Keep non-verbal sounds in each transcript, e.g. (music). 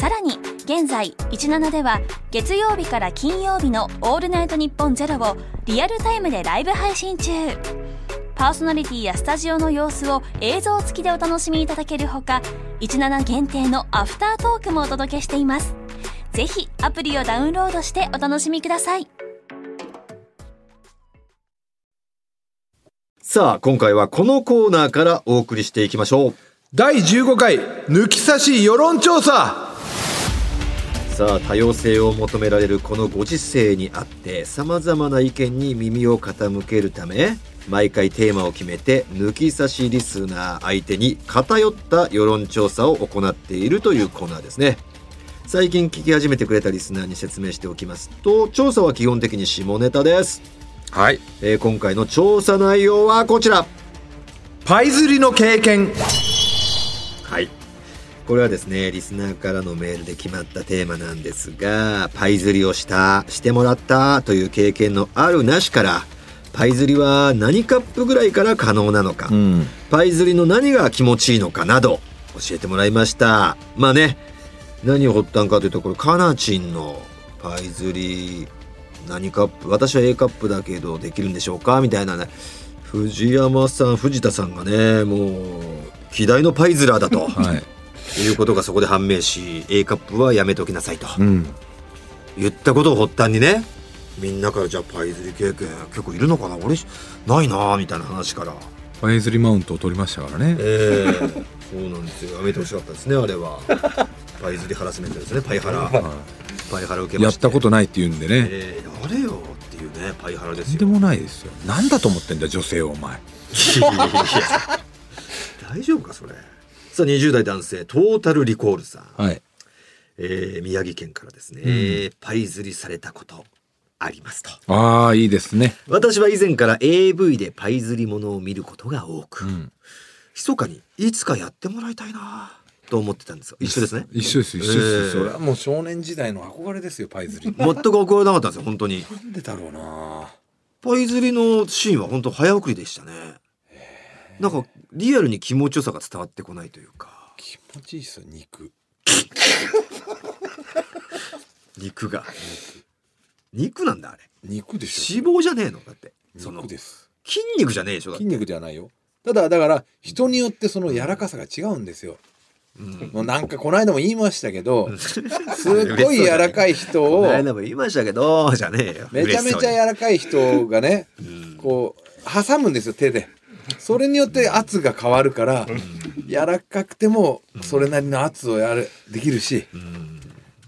さらに現在17では月曜日から金曜日の「オールナイトニッポンゼロをリアルタイムでライブ配信中。パーソナリティやスタジオの様子を映像付きでお楽しみいただけるほか17限定のアフタートークもお届けしています。ぜひアプリをダウンロードしてお楽しみください。さあ今回はこのコーナーからお送りしていきましょう。第15回抜き差し世論調査さあ多様性を求められるこのご時世にあってさまざまな意見に耳を傾けるため毎回テーマを決めて抜き差しリスナー相手に偏った世論調査を行っているというコーナーですね。最近聞き始めてくれたリスナーに説明しておきますと調査は基本的に下ネタです、はい。えー今回の調査内容はこちら。パイ釣りの経験。はい。これはですね、リスナーからのメールで決まったテーマなんですが、パイ釣りをした、してもらったという経験のあるなしから、パイ釣りは何カップぐらいから可能なのか、んパイ釣りの何が気持ちいいのかなど、教えてもらいました。まあね、何を発端かというと、これ、カナチンのパイ釣り、何カップ私は A カップだけどできるんでしょうか？みたいなね。藤山さん、藤田さんがね、もう、希代のパイズラーだと。はいいうことがそこで判明し A カップはやめときなさいと。うん。言ったことを発端にねみんなからじゃあパイ釣り経験結構いるのかな？俺ないなみたいな話から。パイ釣りマウントを取りましたからね。ええ。そうなんですよ。やめてほしかったですねあれは。(laughs) パイ釣りハラスメントですねパイハラ。パイハラ受けやっまして。たことないって言うんでね。ええやれよっていうねパイハラですよ。とんでもないですよ。なんだと思ってんだ女性をお前。大丈夫かそれさあ20代男性トータルリコールさん。はい。えー宮城県からですね、パイ釣りされたことありますと。ああいいですね。私は以前から AV でパイ釣りものを見ることが多く、うん。密かにいつかやってもらいたいなと思ってたんですよ。一緒ですね。一緒です一緒です、ええそれはもう少年時代の憧れですよパイ釣り (laughs) 全く怒らなかったんですよ本当に。なんでだろうな。パイ釣りのシーンは本当早送りでしたねなんかリアルに気持ちよさが伝わってこないというか。気持ちいいっすよ肉。(laughs) 肉が。肉なんだあれ。肉でしょ。脂肪じゃねえの？だって。その肉です。筋肉じゃねえでしょ？筋肉ではないよ。ただだから人によってその柔らかさが違うんですよ、もうなんかこの間も言いましたけどすっごい柔らかい人こをの間も言いましたけどじゃねえよ。めちゃめちゃ柔らかい人がねこう挟むんですよ手でそれによって圧が変わるから柔らかくてもそれなりの圧をやるできるし。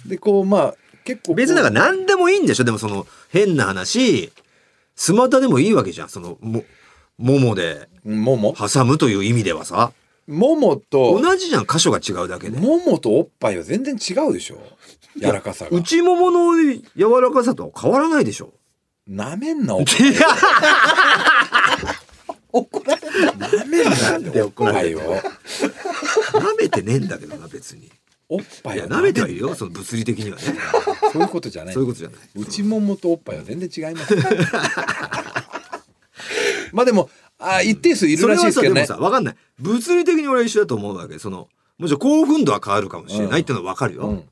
でこうまあ結構別になんか何でもいいんでしょ？でもその変な話。スマタでもいいわけじゃん。そのもももで。もも？挟むという意味ではさ。ももと同じじゃん。箇所が違うだけで。ももとおっぱいは全然違うでしょ？柔らかさが。内ももの柔らかさとは変わらないでしょ。なめんなおっぱい怒られるなめんなっておっぱいを。舐めてねえんだけどな別に。おっぱいはいや舐めてはいるよその物理的にはね。そういうことじゃない。そういうことじゃない。内ももとおっぱいは全然違います。(laughs) まあでもあ一定数いるらしいですけどね。それはさでもさ分かんない。物理的に俺は一緒だと思うわけそのもちろん興奮度は変わるかもしれない。っていうのは分かるよ、うん。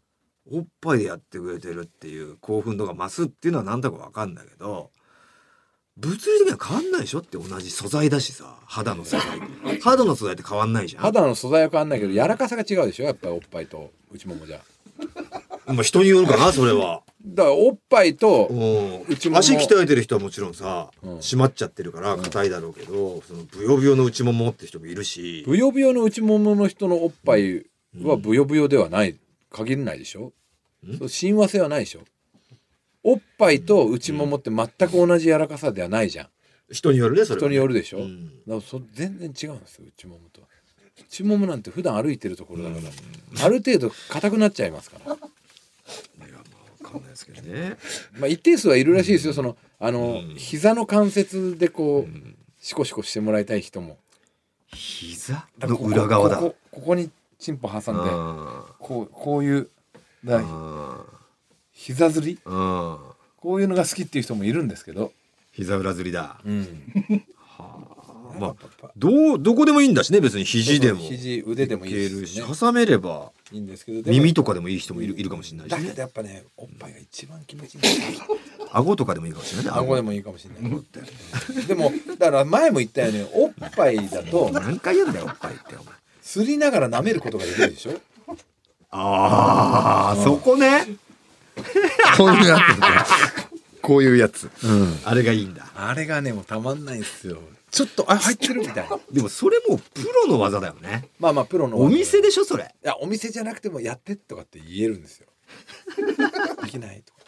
おっぱいでやってくれてるっていう興奮度が増すっていうのは何だか分かんないけど物理的には変わんないでしょって同じ素材だしさ肌の素材 (laughs) 肌の素材って変わんないじゃん。肌の素材は変わんないけど柔らかさが違うでしょやっぱりおっぱいと内ももじゃ。まあ人によるかなそれは。だからおっぱいとうん。内もも足鍛えてる人はもちろんさ、うん。締まっちゃってるから硬いだろうけど、そのブヨブヨの内ももって人もいるし。ブヨブヨの内ももの人のおっぱいはブヨブヨではない。限らないでしょ。そう親和性はないでしょおっぱいと内ももって全く同じ柔らかさではないじゃん。人によるねそれは人によるでしょ、うん。だからそ全然違うんですよ。内ももとは内ももなんて普段歩いてるところだから、ある程度硬くなっちゃいますから。かんないですけどね。まあ一定数はいるらしいですよ。そのあの、うん。膝の関節でこう、うん。シコシコしてもらいたい人も。膝？の裏側だ。ここここにチンポ挟んであこうこういうだあ膝ずり？あこういうのが好きっていう人もいるんですけど、膝裏ずりだ。うん、まあどうどこでもいいんだしね別に肘でも。肘腕でもいいけるし挟めればいいんですけど耳とかでもいい人もいるいるかもしれないしだけねどやっぱねおっぱいが一番気持ちいい顎とかでもいいかもしれないね顎でもいいかもしれない。でもだから前も言ったようにおっぱいだと何回言うんだよおっぱいってお前。すりながら舐めることができるでしょ？ああそこね (laughs) こういうやつ (laughs) こういうやつ、うん、あれがいいんだ。あれがねもうたまんないんですよ。ちょっとあ入ってるみたい。な (laughs) でもそれもプロの技だよね。まあまあプロのお店でしょそれ。いやお店じゃなくてもやってとかって言えるんですよ。できないとか。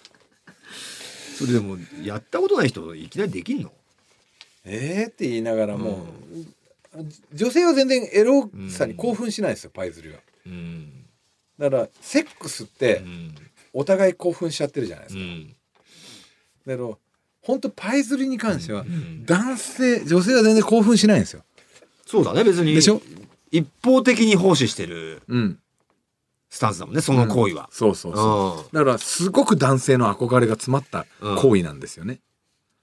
それでもやったことない人いきなりできんの？えーって言いながらもう、女性は全然エロさに興奮しないですよ、パイズリは。うん。だからセックスってうんお互い興奮しちゃってるじゃないですか、うん。だけど本当パイズリに関してはん。男性女性は全然興奮しないんですよ。そうだね別に。でしょ？一方的に奉仕してるうん。スタンスだもんねその行為は、そうそうそう。だからすごく男性の憧れが詰まった行為なんですよね、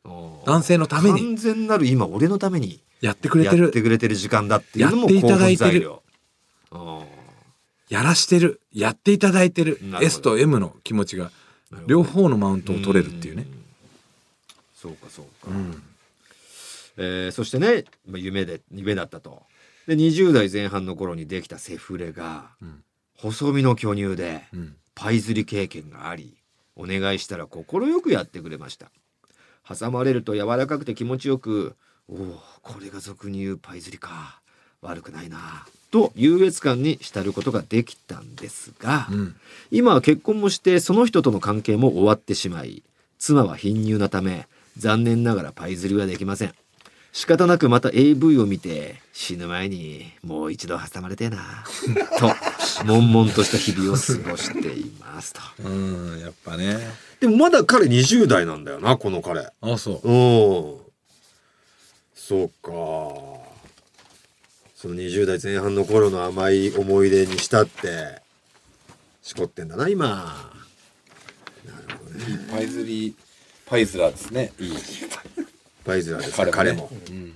うん。男性のために。完全なる今俺のためにやってくれやてる。ってくれてる時間だっていうのもやっていただいてる。興奮材料やらしてるやっていただいてる S と M の気持ちがうん両方のマウントを取れるっていうね。ん。そうかそうか、うんえーそしてねまあ夢で夢だったと。で20代前半の頃にできたセフレが、うん。細身の巨乳でうん。パイ釣り経験がありお願いしたら快くやってくれました。挟まれると柔らかくて気持ちよくおおこれが俗に言うパイ釣りか悪くないなと優越感に浸ることができたんですが、うん。今は結婚もしてその人との関係も終わってしまい妻は貧乳なため残念ながらパイ釣りはできません。仕方なくまた AV を見て死ぬ前にもう一度挟まれてえな (laughs) と悶々とした日々を過ごしていますと。うんやっぱね。でもまだ彼20代なんだよなこの彼。あそう。うん。そうかその20代前半の頃の甘い思い出にしたってしこってんだな今。いいパイズリパイズラーですね。いいパイズラーですか彼も,、うん。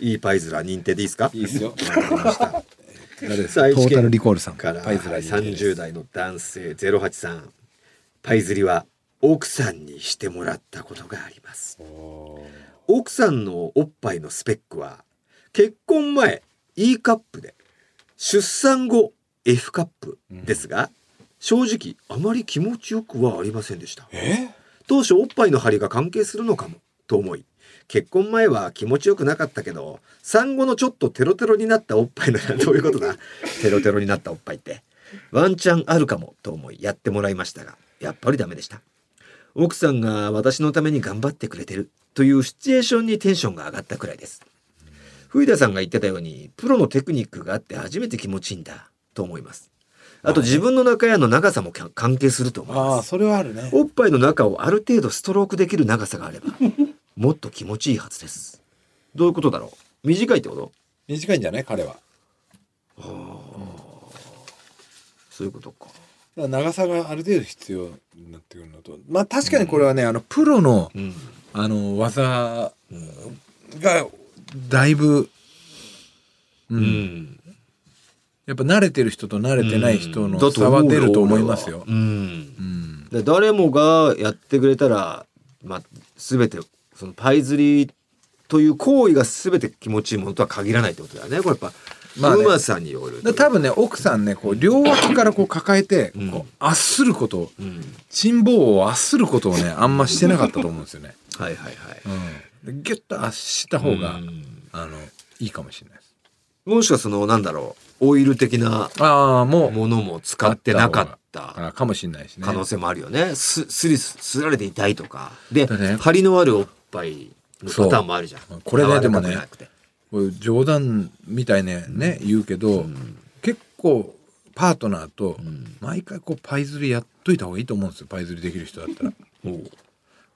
いいパイズラー認定でいいですか？いいですよ。(laughs) わかりました誰トータルリコールさん。からパイズラーに。30代の男性083パイ釣りは奥さんにしてもらったことがあります。奥さんのおっぱいのスペックは結婚前 E カップで出産後 F カップですが、正直あまり気持ちよくはありませんでした。え？当初おっぱいの張りが関係するのかもと思い結婚前は気持ちよくなかったけど産後のちょっとテロテロになったおっぱいなら (laughs) どういうことだ？テロテロになったおっぱいって。ワンチャンあるかもと思いやってもらいましたがやっぱりダメでした。奥さんが私のために頑張ってくれてるというシチュエーションにテンションが上がったくらいです冬田さんが言ってたようにプロのテクニックがあって初めて気持ちいいんだと思います。あと自分の中屋の長さもか関係すると思います。ああそれはあるね。おっぱいの中をある程度ストロークできる長さがあれば (laughs) もっと気持ちいいはずです。どういうことだろう？短いってこと？短いんじゃない？彼は。そういうことか。だから長さがある程度必要になってくるのと。まあ確かにこれはね、あのプロのうん。あの技がだいぶ、ううん。んやっぱ慣れてる人と慣れてない人の差は出ると思いますよ。うん。うん。で誰もがやってくれたら、まあ、全てそのパイ釣りという行為が全て気持ちいいものとは限らないってことだよね。これやっぱ、まあね。うまさによる。多分ね奥さんねこう両脇からこう抱えてうん。こう圧することうん、珍棒を圧することをねあんましてなかったと思うんですよね。はいはいはい。うん、でギュッと圧した方が、うんあのいいかもしれないです。もしくはそのなんだろうオイル的なああもうものも使ってなかったあかもしれないしね。可能性もあるよね。す、すりす、すられて痛いとか。で、張りのあるおっぱいのパターンもあるじゃん。これねでもねこれ冗談みたいねね言うけど、結構パートナーとん毎回こうパイ釣りやっといた方がいいと思うんですよパイ釣りできる人だったら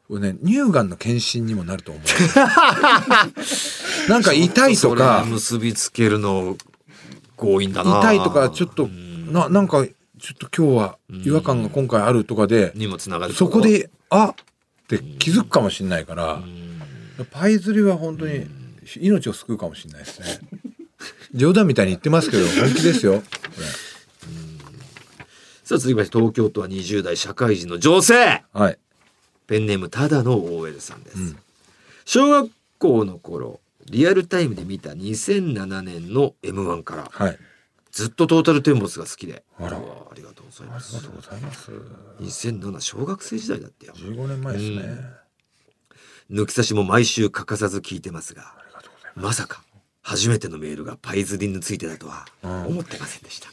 これね乳がんの検診にもなると思う。(laughs) なんか痛いとそかれ結びつけるの強引だな。痛いとかちょっとななんかちょっと今日は違和感が今回あるとかでにもつながるそこであって気づくかもしれないからパイ釣りは本当に命を救うかもしれないですね。(laughs) 冗談みたいに言ってますけど本気ですよ。こさあ続きまして東京都は20代社会人の女性。れはいペンネームただの OL さんです、小学校の頃リアルタイムで見た2007年の M1 からはい。ずっとトータルテンボスが好きで。ありがとうございます。ありがとうございます。2007小学生時代だってよ。15年前ですね、抜き差しも毎週欠かさず聞いてますがままさか初めてのメールがパイズリについてだとはうん。思ってませんでした、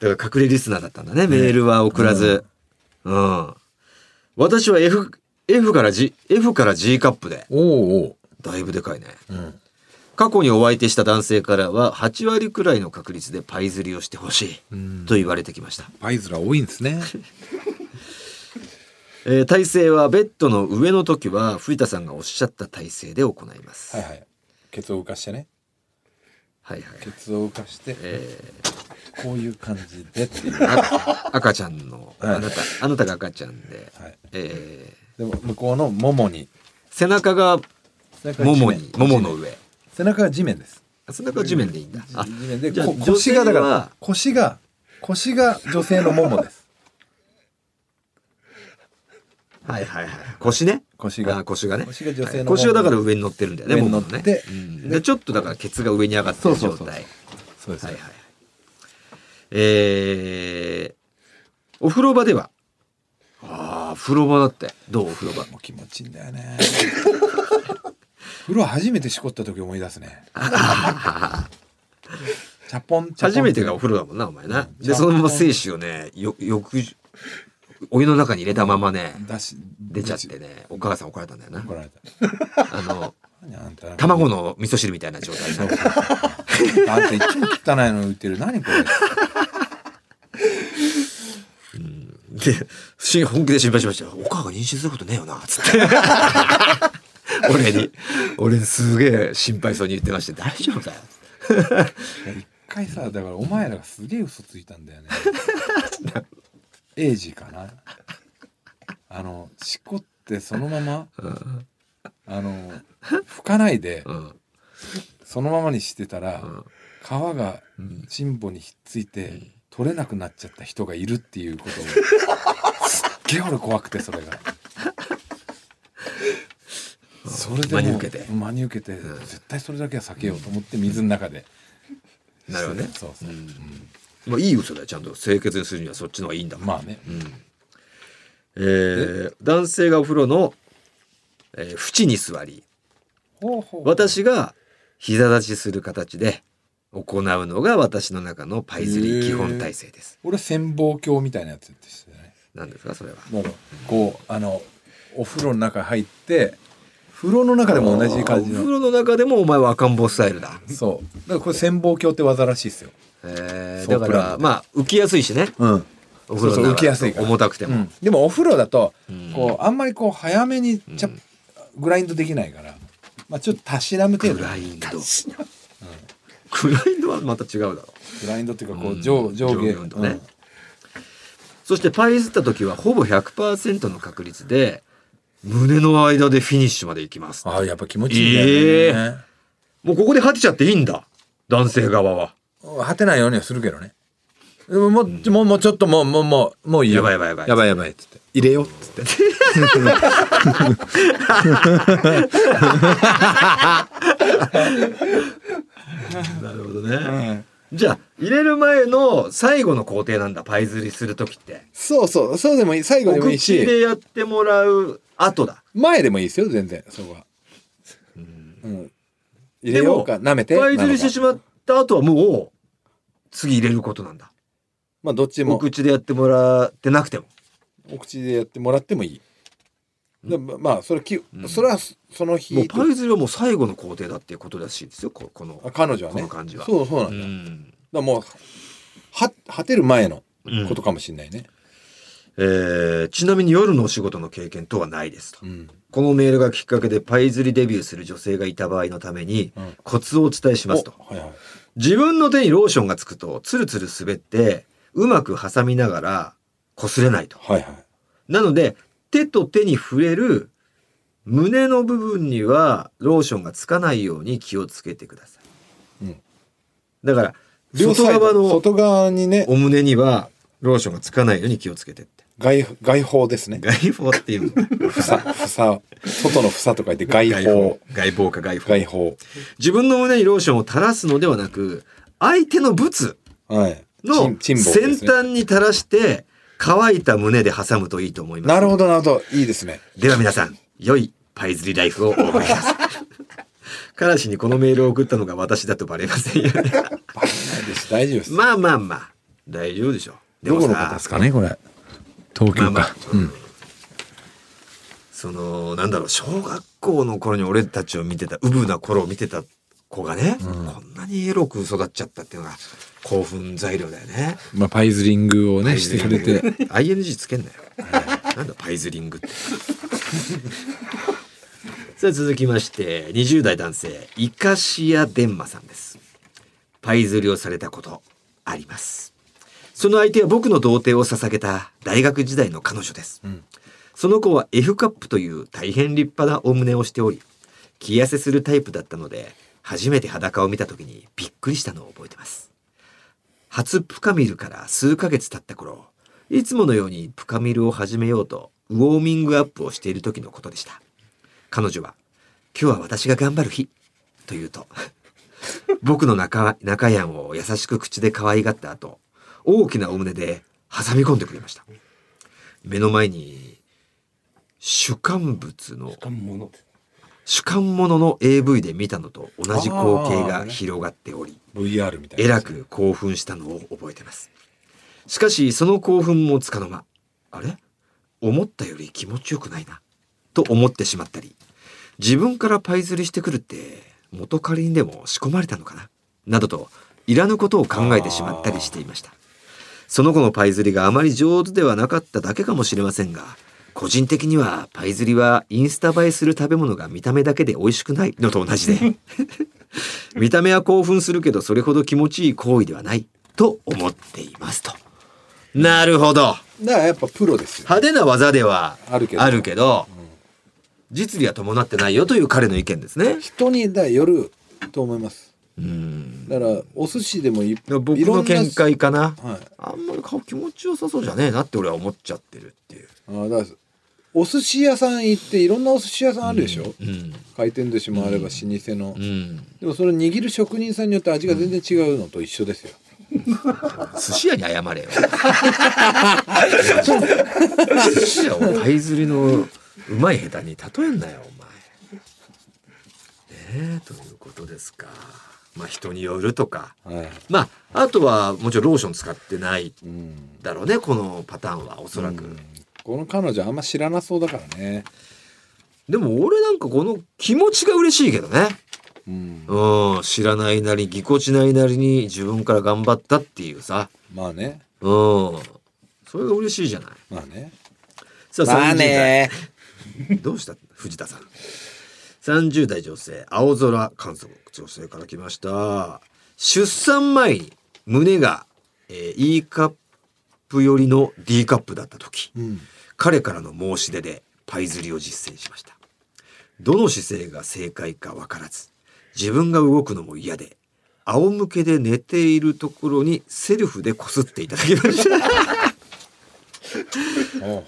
だから隠れリスナーだったんだねメールは送らず。うん、私は F, F から G F から G カップで。すおうおう。だいぶでかいね。うん。過去にお相手した男性からは8割くらいの確率でパイ釣りをしてほしいうん。と言われてきました、パイズラ多いんですね。(laughs) えー体勢はベッドの上の時は藤田さんがおっしゃった体勢で行います、はいはい。ケツを浮かしてね。はいはい。ケツを浮かして。えこういう感じでっていう。赤ちゃんのはい。あなたあなたが赤ちゃんで、はい。えーでも向こうのももに。背中がももにももの上。背中が地面です。背中は地面でいいんだ。あ地面。で腰がだから腰が腰が女性のももです。はいはいはい。腰ね。腰が。あ腰がね。腰が女性のはい。腰はだから上に乗ってるんだよねもものね。でちょっとだからケツが上に上がってる状態。そうです、はいはいえー、お風呂場では。ああ風呂場だって。どうお風呂場？もう気持ちいいんだよね。(laughs) 風呂初めてしこった時思い出すね。(laughs) チャポンチャポン初めてがお風呂だもんなお前な。うんでそのまま精子をねよよくお湯の中に入れたままね出し出ちゃってねお母さん怒られたんだよな。怒られた。あの (laughs) 卵の味噌汁みたいな状態あんたいつも汚いの売ってる。何これでし本気で心配しました「お母が妊娠することねえよな」つって。(laughs) 俺に。俺にすげえ心配そうに言ってまして「大丈夫だよ」一回さだからお前らがすげえ嘘ついたんだよね。エイジかな。あのしこってそのままあの拭かないでうん。そのままにしてたらうん。皮がうん。チンポにひっついて取れなくなっちゃった人がいるっていうことを。すっげえ俺怖くてそれが。それで真に受けて。真に受けて、うん。絶対それだけは避けようと思って水の中で、なるほどね。そうそう、う。ん。まあいい嘘だよ。ちゃんと清潔にするにはそっちの方がいいんだ。まあね。うん。えー男性がお風呂の、えー縁に座りほうほう。私が膝立ちする形で行うのが私の中のパイ釣り基本体制です。俺潜望鏡みたいなやつでしたよね何ですかそれは？だからこうあのお風呂の中入って風呂の中でも同じ感じの。お風呂の中でもお前は赤ん坊スタイルだ。そう。だからこれ潜望鏡って技らしいですよ。えー、だからまあ浮きやすいしね。うん。お風呂浮きやすい重たくても。うん。でもお風呂だとうん。こうあんまりこう早めにちゃ、うん。グラインドできないから、まあ、ちょっとたしなむ程度。グラインド。グラインドはまた違うだろう。グラインドっていうかこううん。上,、上下。上下運動ね。そしてパイ釣った時はほぼ100%の確率で胸の間でフィニッシュまで行きます。ああやっぱ気持ちいいんだよね、もうここで果てちゃっていいんだ。男性側は。果てないようにはするけどね。でももう,、もうもうちょっともうもうもうもういいよ。やばいやばいやばい。やばいやばいっつって。入れようっつって (laughs) (laughs) なるほどね。じゃあ入れる前の最後の工程なんだパイ釣りする時って。そうそうそうでもいい最後でもいいお口しでやってもらう後だ。前でもいいですよ全然そこは、うん、入れようか舐めてパイ釣りしてしまった後はもう次入れることなんだ。まあどっちおも口でやってもらってなくても。お口でやってもらってもいいでもまあそれき、うん。それはその日。もうパイ釣りはもう最後の工程だっていうことらしいですよ。ここの。あ彼女はね。この感じは。そうそうなんだ,、うん。らもうは果てる前のうん。ことかもしれないね、えーちなみに夜のお仕事の経験等はないですと。うん。このメールがきっかけでパイ釣りデビューする女性がいた場合のためにうん。コツをお伝えしますと。おはいはい。自分の手にローションがつくとツルツル滑ってうまく挟みながら擦れないと。はいはい。なので手と手に触れる胸の部分にはローションがつかないように気をつけてください。うんだから外側の外側にねお胸にはローションがつかないように気をつけてって。外外包ですね外包っていうの。房房外の房と書いて外包外包か外包。外包自分の胸にローションを垂らすのではなく相手のブツはいの先端に垂らして乾いた胸で挟むといいと思います。なるほどなるほどいいですねでは皆さん、良いパイ釣りライフをお送りください。(laughs) 彼氏にこのメールを送ったのが私だとバレませんよね。バレないです大丈夫です、まあまあまあ、大丈夫でしょう。でもどこの方さですかねこれ東京か、まあまあうんその、なんだろう、小学校の頃に俺たちを見てた、ウブな頃を見てた子がね、こんなにエロく育っちゃったっていうのが興奮材料だよね。まあパイズリングをねしてくれて ING つけんなよ。なんだパイズリングって。(laughs) さあ続きまして20代男性イカシヤデンマさんです。パイ釣りをされたことあります。その相手は僕の童貞を捧げた大学時代の彼女です。んその子は F カップという大変立派なお胸をしており、気痩せするタイプだったので、初めて裸を見た時にびっくりしたのを覚えてます。初プカミルから数ヶ月経った頃、いつものようにプカミルを始めようとウォーミングアップをしている時のことでした。彼女は、今日は私が頑張る日、と言うと、(laughs) 僕の中、中やんを優しく口で可愛がった後、大きなお胸で挟み込んでくれました。目の前に、主観物の、主観物の AV で見たのと同じ光景が広がっており、VR みたいなえらく興奮したのを覚えてます。しかし、その興奮もつかの間、あれ？思ったより気持ちよくないな、と思ってしまったり、自分からパイ釣りしてくるって、元彼にでも仕込まれたのかななどと、いらぬことを考えてしまったりしていました。その子のパイ釣りがあまり上手ではなかっただけかもしれませんが、個人的にはパイ釣りはインスタ映えする食べ物が見た目だけで美味しくないのと同じで、(laughs) 見た目は興奮するけどそれほど気持ちいい行為ではないと思っていますと。なるほど。だからやっぱプロですよ派手な技ではあるけどあるけど実利は伴ってないよという彼の意見ですね。人にだよると思いますうん。だからお寿司でもい僕の見解かな。はいあんまり顔気持ちよさそうじゃねえなって俺は思っちゃってるっていう。あだからお寿司屋さん行っていろんなお寿司屋さんあるでしょ、うん。回転寿司もあれば老舗の、うん。でもそれ握る職人さんによって味が全然違うのと一緒ですよ、寿司屋に謝れよ。寿司屋をパイ釣りのうまい下手に例えんなよ、お前。ねえ、ということですか。まあ人によるとか。はいまあ、あとはもちろんローション使ってないうんだろうね、このパターンはおそらく。うんこの彼女あんま知らなそうだからねでも俺なんかこの気持ちが嬉しいけどね。うんうん、知らないなり、ぎこちないなりに自分から頑張ったっていうさ。まあねうん。それが嬉しいじゃない。まあねさあ、まあ30代ね (laughs) どうした？藤田さん。30代女性、青空観測女性から来ました。出産前に胸が、えー E カップ寄りの D カップだった時、うん彼からの申し出でパイ釣りを実践しました。どの姿勢が正解かわからず、自分が動くのも嫌で、仰向けで寝ているところにセルフでこすっていただきました。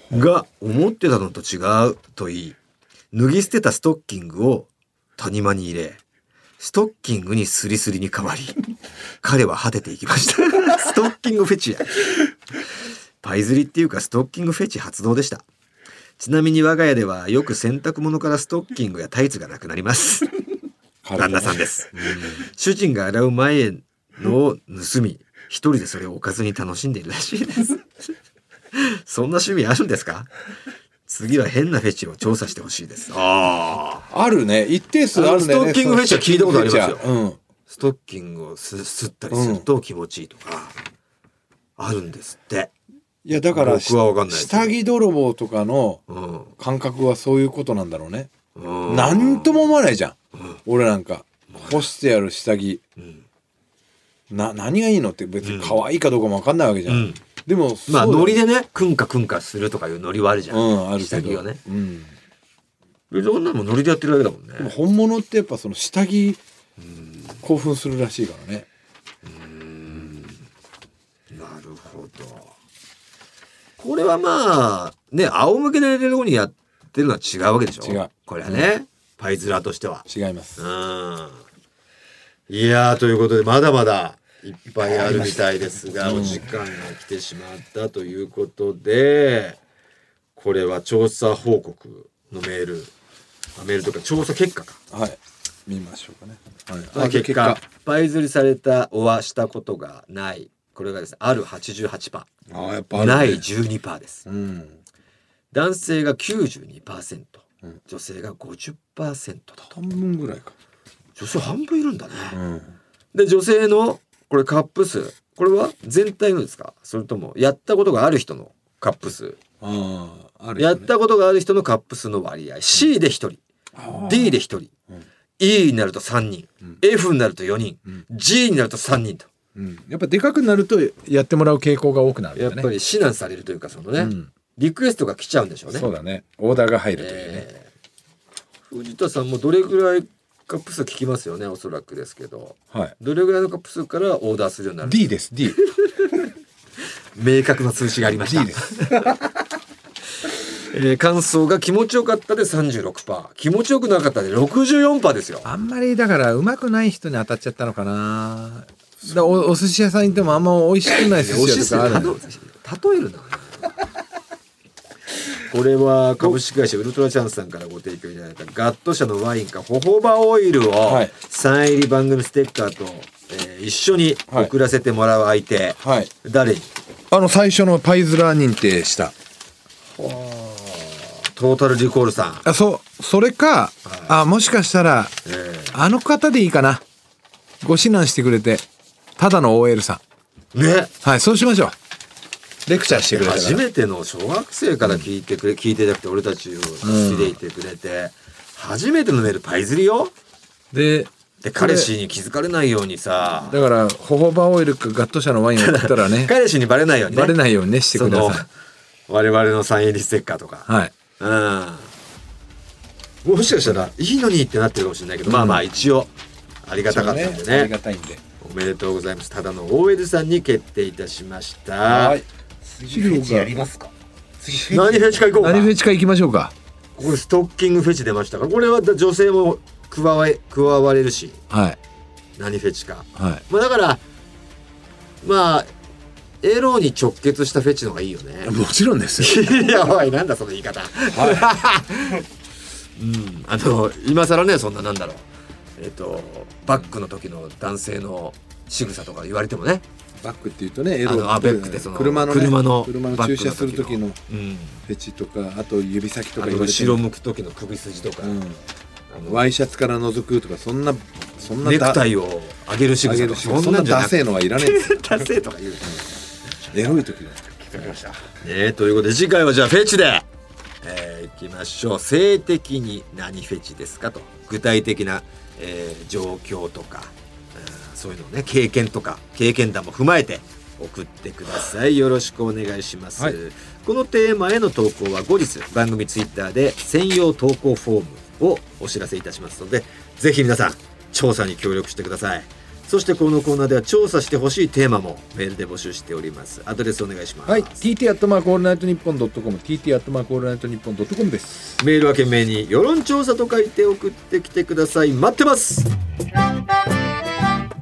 (laughs) が思ってたのと違うと言い脱ぎ捨てたストッキングを谷間に入れストッキングにスリスリに変わり彼は果てていきました (laughs) ストッキングフェチやパイ釣りっていうかストッキングフェチ発動でした。ちなみに我が家ではよく洗濯物からストッキングやタイツがなくなります。(laughs) 旦那さんです。主人が洗う前のを盗み一人でそれをおかずに楽しんでいるらしいです。(laughs) そんな趣味あるんですか？次は変なフェチを調査してほしいです。あああるね。一定数あるね。ストッキングフェチは聞いたことありますよ。ストッキングフェチはストッキングをす吸ったりすると気持ちいいとか、あるんですっていやだから僕は分かんないです下着泥棒とかのうん。感覚はそういうことなんだろうね。うん。なんとも思わないじゃん。俺なんか干してある下着。ん。な何がいいのって別に可愛いかどうかも分かんないわけじゃん。うん。でもまあそうだよノリでねくんかくんかするとかいうノリはあるじゃん、うんあるけど。下着がね。うん。そんなのもノリでやってるだけだもんね。でも本物ってやっぱその下着興奮するらしいからね。なるほどこれはまあね仰向けで寝てる方にやってるのは違うわけでしょ？違う。これはね、パイズラとしては。違います。うん。いやーということでまだまだいっぱいあるみたいですが、お時間が来てしまったということでこれは調査報告のメール。あメールとか調査結果か。はい。見ましょうかね。はい。結果。パイ釣りされたおはしたことがないこれがですねある88%ああやっぱね。ない12%です。うん。男性が92%、うん女性が50%と。半分ぐらいか。女性半分いるんだね、うん。で女性のこれカップ数。これは全体のですか？それともやったことがある人のカップ数。ああある、やったことがある人のカップ数の割合。C で1人。D で1人、うん。E になると3人、うん。F になると4人、うん。G になると3人とうん。やっぱでかくなるとやってもらう傾向が多くなるね。やっぱり指南されるというかそのね、うんリクエストが来ちゃうんでしょうねそうだね。オーダーが入るというね。えー藤田さんもどれぐらいカップ数聞きますよねおそらくですけどはい。どれぐらいのカップ数からオーダーするようになる D です。D。明確な通知がありました D です。(laughs) えー感想が気持ちよかったで36%気持ちよくなかったで64%ですよあんまりだからうまくない人に当たっちゃったのかな。だおお寿司屋さん行ってもあんま美味しくない寿司屋とかあるの。例えるな。これは株式会社ウルトラチャンスさんからご提供いただいたガット社のワインかホホバオイルをはい。サイン入り番組ステッカーと、えー一緒に送らせてもらう相手、はい。誰に？あの最初のパイズラー認定した。トータルリコールさん、あ、そう。それか、あ、もしかしたら、えーあの方でいいかな。ご指南してくれて、ただの OL さん。ねはい、そうしましょう。レクチャーしてくれ。初めての小学生から聞いてくれ、聞いてなくて俺たちを好きでいてくれて、初めてのメールパイズリよで、で彼氏に気づかれないようにさだから、ホホバオイルかガット社のワインを送ったらね、(laughs) 彼氏にバレないようにねバレないようにね、してください。我々のサイン入りステッカーとか、はい。うんもしかしたらいいのにってなってるかもしれないけど、まあまあ一応ありがたかったんでそうありねがたいんで。おめでとうございます。ただの OL さんに決定いたしました。はい。次フェチやりますか？次フェチ。何フェチか行こうか。何フェチか行きましょうか？これストッキングフェチ出ましたから。これは女性も加わえ加われるし。はい。何フェチか。はい。まあだからまあエロに直結したフェチの方がいいよね。もちろんですよ。(laughs) いやおいなんだその言い方、(laughs) うん。あの今更ねそんななんだろう。えっ、とバックの時の男性の仕草とか言われてもね、バックっていうとね、エロあベックってその車の、ね、車の車の駐車する時のうん、フェチとか、あと指先とあか言われての後ろ向く時の首筋とか、うん。あのワイシャツから覗くとか、そんな、そんなネクタイイを上げる仕草とかしそんなダセえのはいらないですよ。(laughs) ダセーとか言うエロい時だ。ねということで次回はじゃあフェチで、えー、いきましょう。性的に何フェチですかと。具体的な、えー状況とか、うんそういうのをね経験とか経験談も踏まえて送ってください。よろしくお願いします、はい。このテーマへの投稿は後日番組ツイッターで専用投稿フォームをお知らせいたしますのでぜひ皆さん調査に協力してください。そしてこのコーナーでは調査してほしいテーマもメールで募集しております。アドレスお願いします。はい。TT アットマークオールナイトニッポンドットコム、TT アットマークオールナイトニッポンドットコムです。メールは件名に世論調査と書いて送ってきてください。待ってます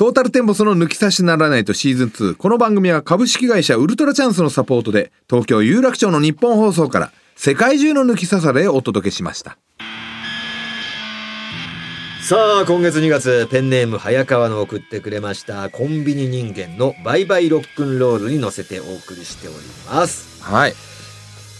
トータルテンボスの抜き差しならないとシーズン2。この番組は株式会社ウルトラチャンスのサポートで、東京有楽町の日本放送から世界中の抜き差されをお届けしました。さあ今月2月ペンネーム早川の送ってくれましたコンビニ人間のバイバイロックンロールに乗せてお送りしておりますはい。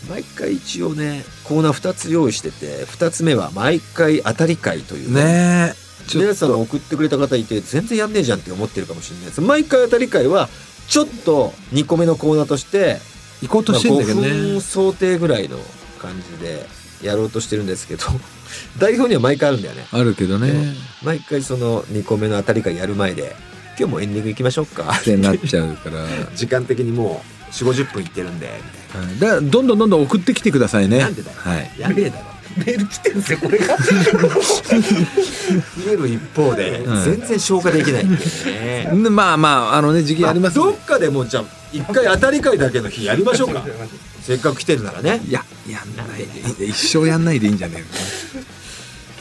毎回一応ねコーナー2つ用意してて2つ目は毎回当たり会というねえ。皆さん送ってくれた方いて全然やんねえじゃんって思ってるかもしれないです毎回当たり会はちょっと2個目のコーナーとして行こうとまあしてんだけど5分ね。想定ぐらいの感じでやろうとしてるんですけど (laughs) 台本には毎回あるんだよねあるけどね。毎回その2個目の当たり会やる前で今日もエンディング行きましょうかってなっちゃうから。(laughs) 時間的にもう4 5 0分いってるんでみたいはいだからどんどんどんどん送ってきてくださいね。なんでだよはい。なやべえだろメール来てるんですよこれが。(laughs) 増える一方でうん。全然消化できない。ね、んまあまあ、あのね、時期ありますんでどっかでもうじゃあ一回当たり会だけの日やりましょうか。(laughs) せっかく来てるならね。いや、やんないで。一生やんないでいいんじゃね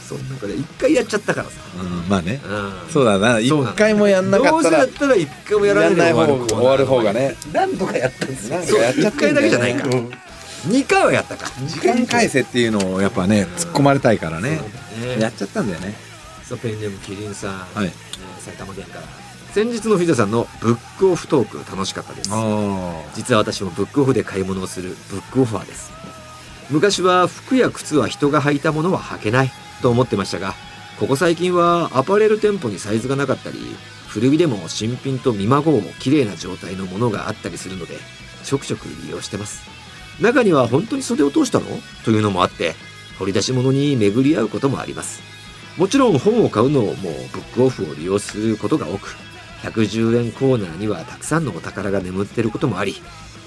その中で一回やっちゃったからさ、うん、まあね。うん。そうだな。一回もやんなかったらどうせだっ、たら一回もやらないで終わる終わる方がね。何度かやったんですよ。一回だけじゃないか二回はやったか。時間返せっていうのをやっぱね、突っ込まれたいからね。ね。やっちゃったんだよね。そうペンネームキリンさん、はい。えー埼玉県から。先日の藤田さんのブックオフトーク楽しかったです。あ実は私もブックオフで買い物をするブックオファーです。昔は服や靴は人が履いたものは履けないと思ってましたがここ最近はアパレル店舗にサイズがなかったり古着でも新品と見まごう綺麗な状態のものがあったりするのでちょくちょく利用してます中には本当に袖を通したの？というのもあって掘り出し物に巡り合うこともあります。もちろん本を買うのもブックオフを利用することが多く110円コーナーにはたくさんのお宝が眠っていることもあり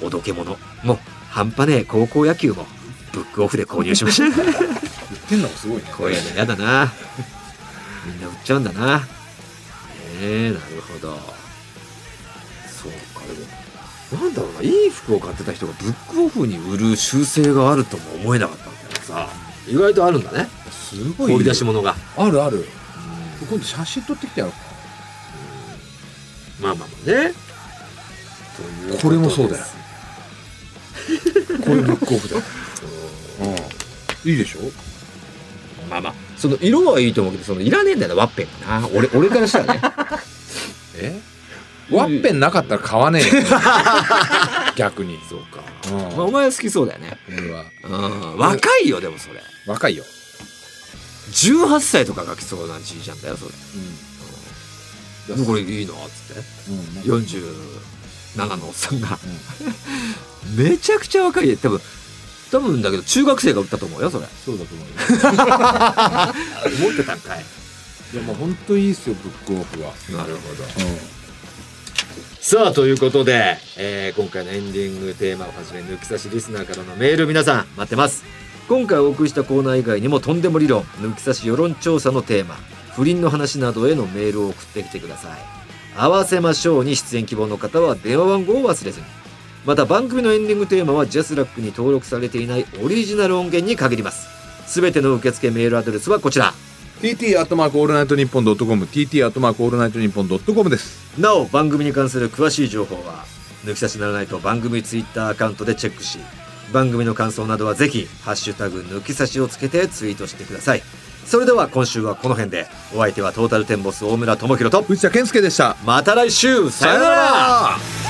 おどけ物も半端ねえ高校野球もブックオフで購入しました。言ってんのがすごいね。こういうのやだな。みんな売っちゃうんだな。ねえなるほどなんだろうないい服を買ってた人がブックオフに売る習性があるとも思えなかったんだけどさ意外とあるんだね。すごい。掘り出し物が。あるある。今度写真撮ってきてやろうか。まあまあまあね。というとこれもそうだよ。これブックオフだよ。うん。いいでしょ？まあまあ。その色はいいと思うけどそのいらねえんだよなワッペンがな。俺俺からしたらね。(laughs) え？ワッペンなかったら買わねえよ。逆に。そうか、うんまあ、お前は好きそうだよね俺は。うん若いよでもそれ若いよ。18歳とかが来そうなじいちゃんだよそれうん。でこれいいなっつってうん。47のおっさんが、めちゃくちゃ若い多分多分だけど中学生が売ったと思うよそれそうだと思うよ。(laughs) 持ってたんかいいやもう本当いいっすよブックオフは。なるほどうん。さあということで、えー今回のエンディングテーマをはじめ抜き差しリスナーからのメール皆さん待ってます。今回お送りしたコーナー以外にもとんでも理論抜き差し世論調査のテーマ不倫の話などへのメールを送ってきてください。合わせましょうに出演希望の方は電話番号を忘れずに。また番組のエンディングテーマはジャスラックに登録されていないオリジナル音源に限ります。すべての受付メールアドレスはこちら。TT アットマークオールナイトニッポンドットコム TT アットマークオールナイトニッポンドットコムです。なお番組に関する詳しい情報は抜き差しならないと番組ツイッターアカウントでチェックし番組の感想などはぜひ「ハッシュタグ抜き差し」をつけてツイートしてくださいそれでは今週はこの辺でお相手はトータルテンボス大村智広と藤田健介でした。また来週さよなら